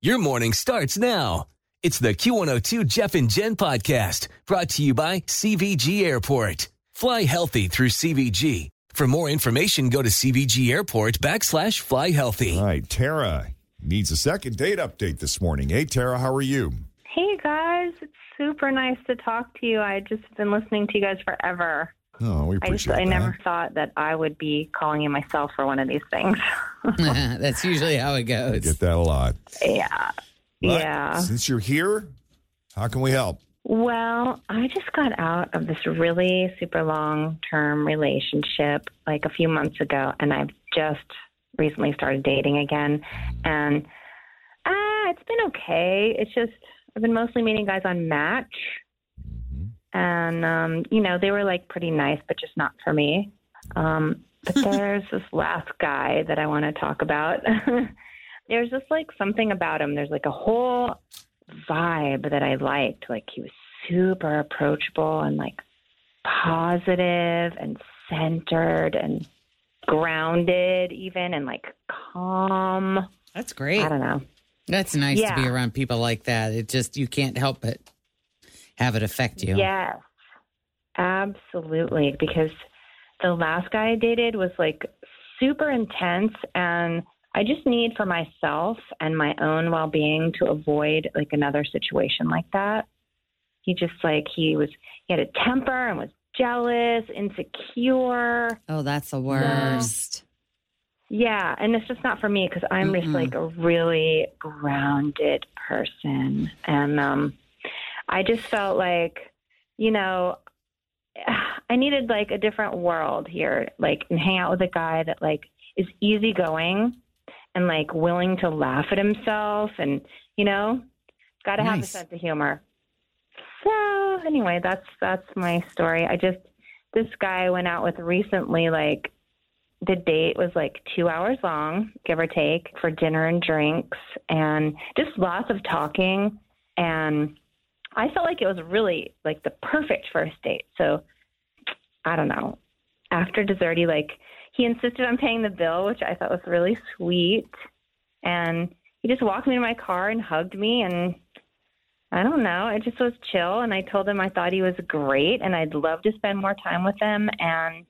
Your morning starts now. It's the Q102 Jeff and Jen podcast brought to you by CVG Airport. Fly healthy through CVG. For more information, go to CVG Airport backslash fly healthy. All right, Tara needs a second date update this morning. Hey, Tara, how are you? Hey guys, it's super nice to talk to you. I just been listening to you guys forever. Oh, we I just appreciate I never thought that I would be calling you myself for one of these things. That's usually how it I goes. get that a lot. yeah. But Yeah. Since you're here, how can we help? Well, I just got out of this really super long term relationship like a few months ago and I've just recently started dating again and ah, it's been okay. It's just I've been mostly meeting guys on Match. And um, you know, they were like pretty nice but just not for me. Um but there's this last guy that I want to talk about. there's just like something about him. There's like a whole vibe that I liked. Like he was super approachable and like positive and centered and grounded even and like calm. That's great. I don't know. That's nice to be around people like that. It just you can't help but have it affect you. Yes. Absolutely. Because the last guy I dated was like super intense and I just need for myself and my own well being to avoid like another situation like that. He just like he was he had a temper and was jealous, insecure. Oh, that's the worst. Yeah, and it's just not for me because I'm just Mm-mm. like a really grounded person, and um, I just felt like, you know, I needed like a different world here, like and hang out with a guy that like is easygoing and like willing to laugh at himself, and you know, got to have a sense of humor. So anyway, that's that's my story. I just this guy I went out with recently, like the date was like two hours long, give or take, for dinner and drinks, and just lots of talking. And I felt like it was really like the perfect first date. So I don't know. After dessert, he like he insisted on paying the bill, which I thought was really sweet. And he just walked me to my car and hugged me, and I don't know. It just was chill. And I told him I thought he was great, and I'd love to spend more time with him. And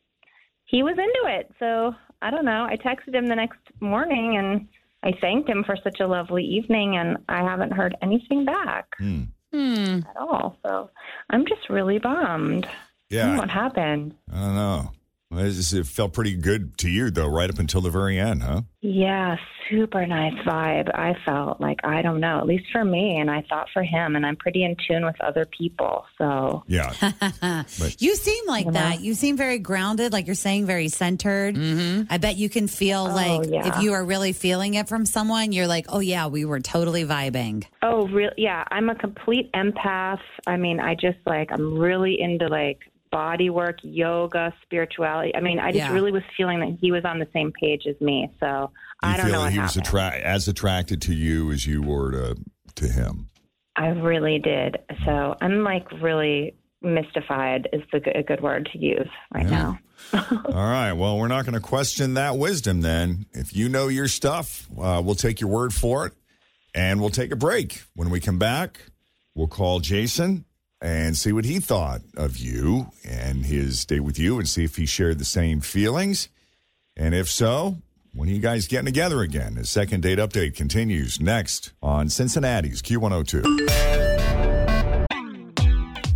he was into it. So I don't know. I texted him the next morning and I thanked him for such a lovely evening, and I haven't heard anything back Hmm. Hmm. at all. So I'm just really bummed. Yeah, What happened? I don't know. It felt pretty good to you, though, right up until the very end, huh? Yeah, super nice vibe. I felt like, I don't know, at least for me, and I thought for him, and I'm pretty in tune with other people. So Yeah. you seem like You know? that. You seem very grounded, like you're saying, very centered. Mm-hmm. I bet you can feel Oh, like yeah. if you are really feeling it from someone, you're like, oh, yeah, we were totally vibing. Oh, real? Yeah, I'm a complete empath. I mean, I just like I'm really into like body work, yoga, spirituality. I mean, I just Yeah. really was feeling that he was on the same page as me. So You I don't feel know that what he was attra- as attracted to you as you were to to him. I really did. So I'm like really mystified is the g- a good word to use right Yeah. now. All right. Well, we're not going to question that wisdom then. If you know your stuff, uh, we'll take your word for it and we'll take a break. When we come back, we'll call Jason and see what he thought of you and his date with you and see if he shared the same feelings. And if so, when are you guys getting together again? His second date update continues next on Cincinnati's Q102.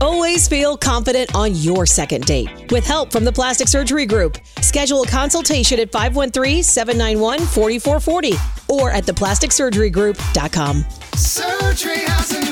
Always feel confident on your second date. With help from the Plastic Surgery Group, schedule a consultation at 513-791-4440 or at theplasticsurgerygroup.com. Surgery has an art.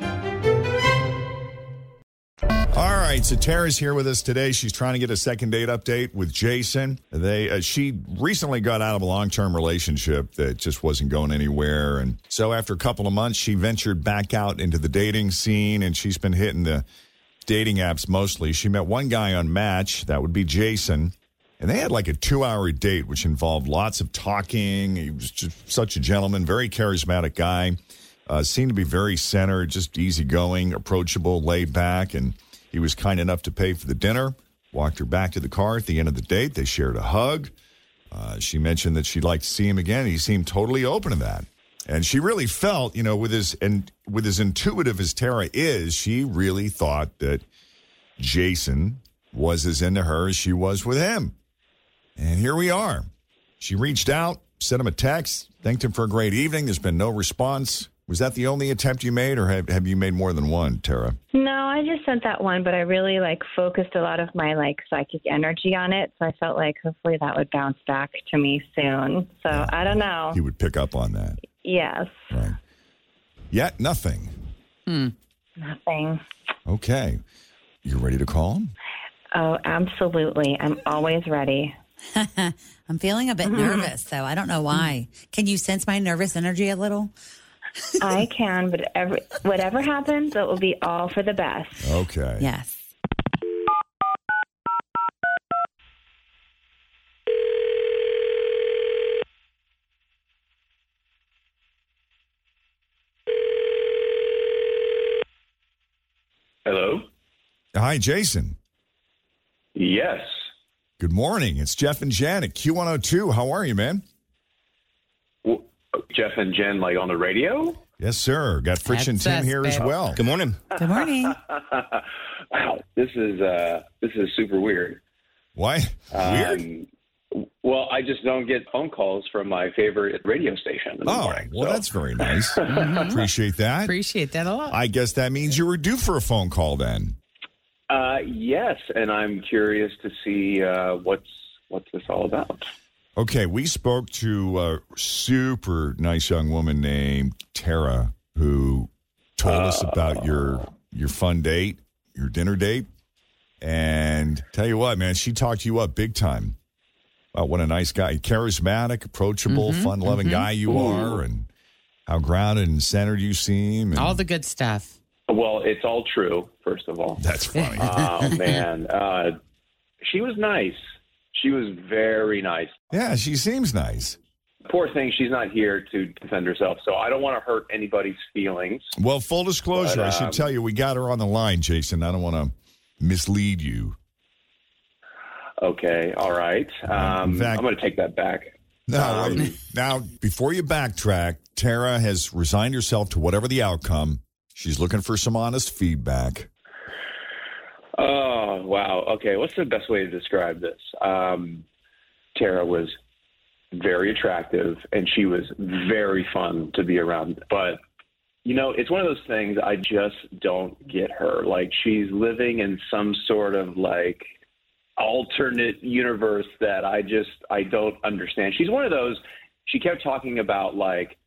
Right, so Tara's here with us today. She's trying to get a second date update with Jason. They uh, she recently got out of a long-term relationship that just wasn't going anywhere, and so after a couple of months, she ventured back out into the dating scene, and she's been hitting the dating apps mostly. She met one guy on Match, that would be Jason, and they had like a two-hour date, which involved lots of talking. He was just such a gentleman, very charismatic guy. Uh, seemed to be very centered, just easygoing, approachable, laid back, and he was kind enough to pay for the dinner. Walked her back to the car at the end of the date. They shared a hug. Uh, she mentioned that she'd like to see him again. He seemed totally open to that, and she really felt, you know, with his and with as intuitive as Tara is, she really thought that Jason was as into her as she was with him. And here we are. She reached out, sent him a text, thanked him for a great evening. There's been no response. Was that the only attempt you made, or have, have you made more than one, Tara? No, I just sent that one, but I really like focused a lot of my like psychic energy on it. So I felt like hopefully that would bounce back to me soon. So I don't know. He would pick up on that. Yes. Right. Yet nothing. Hmm. Nothing. Okay. You ready to call him? Oh, absolutely. I'm always ready. I'm feeling a bit nervous, though. I don't know why. Can you sense my nervous energy a little? I can, but every, whatever happens, it will be all for the best. Okay. Yes. Hello? Hi, Jason. Yes. Good morning. It's Jeff and Jen at Q102. How are you, man? W- Jeff and Jen, like on the radio? Yes, sir. Got Fritch and Tim us, here as well. Good morning. Good morning. wow, this is uh, this is super weird. Why? Weird. Um, well, I just don't get phone calls from my favorite radio station in the oh, morning. well, so- that's very nice. Appreciate that. Appreciate that a lot. I guess that means you were due for a phone call then. Uh, yes, and I'm curious to see uh, what's what's this all about. Okay, we spoke to a super nice young woman named Tara who told us about your your fun date, your dinner date, and tell you what, man, she talked you up big time. About what a nice guy, charismatic, approachable, fun-loving guy you are, and how grounded and centered you seem. And All the good stuff. Well, it's all true. First of all, that's funny. oh man, uh, she was nice. She was very nice. yeah, she seems nice. Poor thing, she's not here to defend herself, so I don't want to hurt anybody's feelings. Well, full disclosure, But, I should um, tell you, we got her on the line, Jason. I don't want to mislead you. Okay, all right. Um, fact- I'm going to take that back. No, Um, now before you backtrack, Tara has resigned herself to whatever the outcome. She's looking for some honest feedback. Oh, wow. Okay, what's the best way to describe this? Um, Tara was very attractive and she was very fun to be around. But, you know, it's one of those things I just don't get her. Like, she's living in some sort of like alternate universe that I just I don't understand. She's one of those she kept talking about like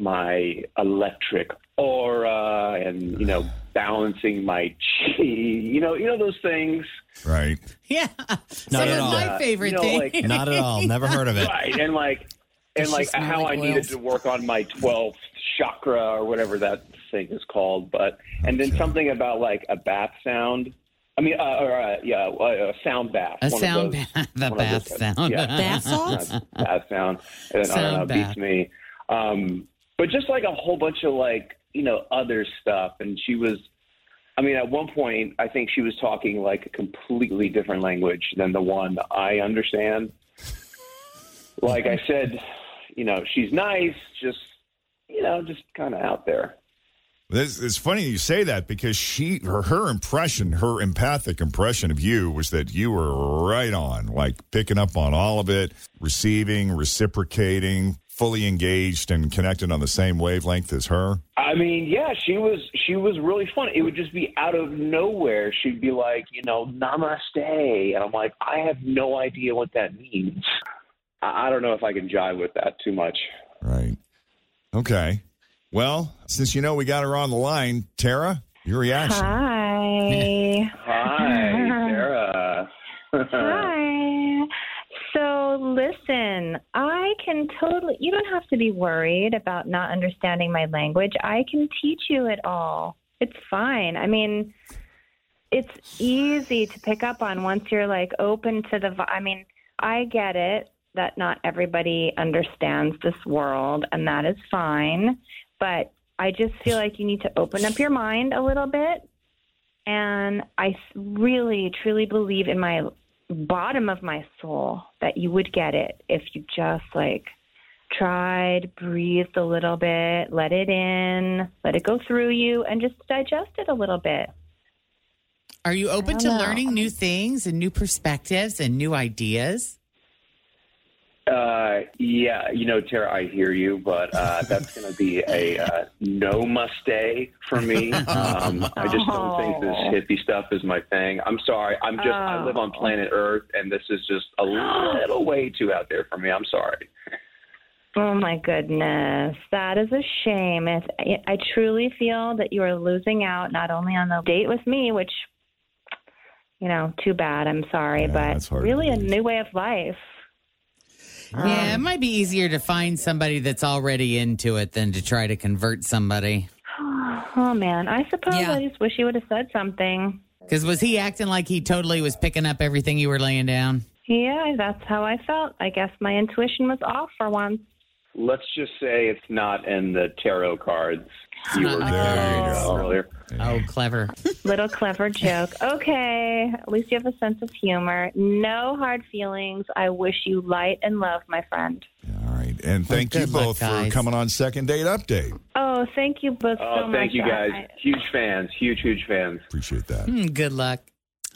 my electric aura and you know balancing my chi you know you know those things Right. Yeah. Not Some at all. my favorite You know, things. like- Not at all. Never heard of it. right and like and Does she like how like I needed to work on my 12th chakra or whatever that thing is called but and then something about like a bath sound I mean, uh, or uh, yeah, a sound bath. A one sound those- bath. The bath sound. Yeah. Bath salts? bath sound. And then, I don't know, Sound beats me. Um, but just like a whole bunch of like you know, other stuff. And she was, I mean, at one point, I think she was talking like a completely different language than the one I understand. Like I said, you know, she's nice, just, you know, just kind of out there. It's, it's funny you say that because she, her, her impression, her empathic impression of you was that you were right on, like picking up on all of it, receiving, reciprocating, fully engaged, and connected on the same wavelength as her. I mean, yeah, she was she was really fun. It would just be out of nowhere. She'd be like, you know, namaste, and I'm like, I have no idea what that means. I, I don't know if I can jive with that too much. Right. Okay. Well, since you know we got her on the line, Tara, your reaction. Hi. Hi, Sarah. Hi. So, listen, I can totally, you don't have to be worried about not understanding my language. I can teach you it all. It's fine. I mean, it's easy to pick up on once you're like open to the, I mean, I get it that not everybody understands this world, and that is fine. But I just feel like you need to open up your mind a little bit. And I really, truly believe in my bottom of my soul that you would get it if you just like tried, breathed a little bit, let it in, let it go through you, and just digest it a little bit. Are you open to know. learning new things and new perspectives and new ideas? Uh, yeah, you know, Tara, I hear you, but uh, that's going to be a uh, no mustache for me. Um, I just don't think this hippie stuff is my thing. I'm sorry. I'm just, I live on planet Earth, and this is just a little way too out there for me. I'm sorry. Oh my goodness, that is a shame. If I truly feel that you are losing out not only on the date with me, which you know, too bad. I'm sorry, but really a new way of life. yeah, it might be easier to find somebody that's already into it than to try to convert somebody. Oh man, I suppose I just wish you would have said something. Because was he acting like he totally was picking up everything you were laying down? Yeah, that's how I felt. I guess my intuition was off for once. Let's just say it's not in the tarot cards you were discussing earlier. Oh, clever. Little clever joke. Okay, at least you have a sense of humor. No hard feelings. I wish you light and love, my friend. All right. And thank you good luck, both for coming on Second Date Update. Oh, thank you both Oh, so much. thank you guys. I- Huge fans. Huge, huge fans. Appreciate that. Hmm, good luck.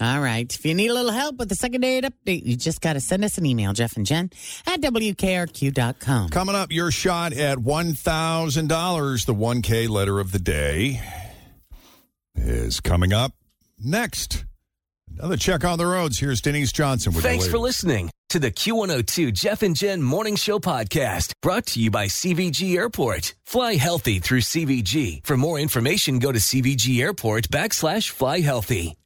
All right. If you need a little help with the second date update, you just got to send us an email, Jeff and Jen at WKRQ.com. Coming up, your shot at $1,000. The 1K letter of the day is coming up next. Another check on the roads. Here's Denise Johnson with Thanks the for listening to the Q102 Jeff and Jen Morning Show podcast brought to you by CVG Airport. Fly healthy through CVG. For more information, go to CVG Airport backslash fly healthy.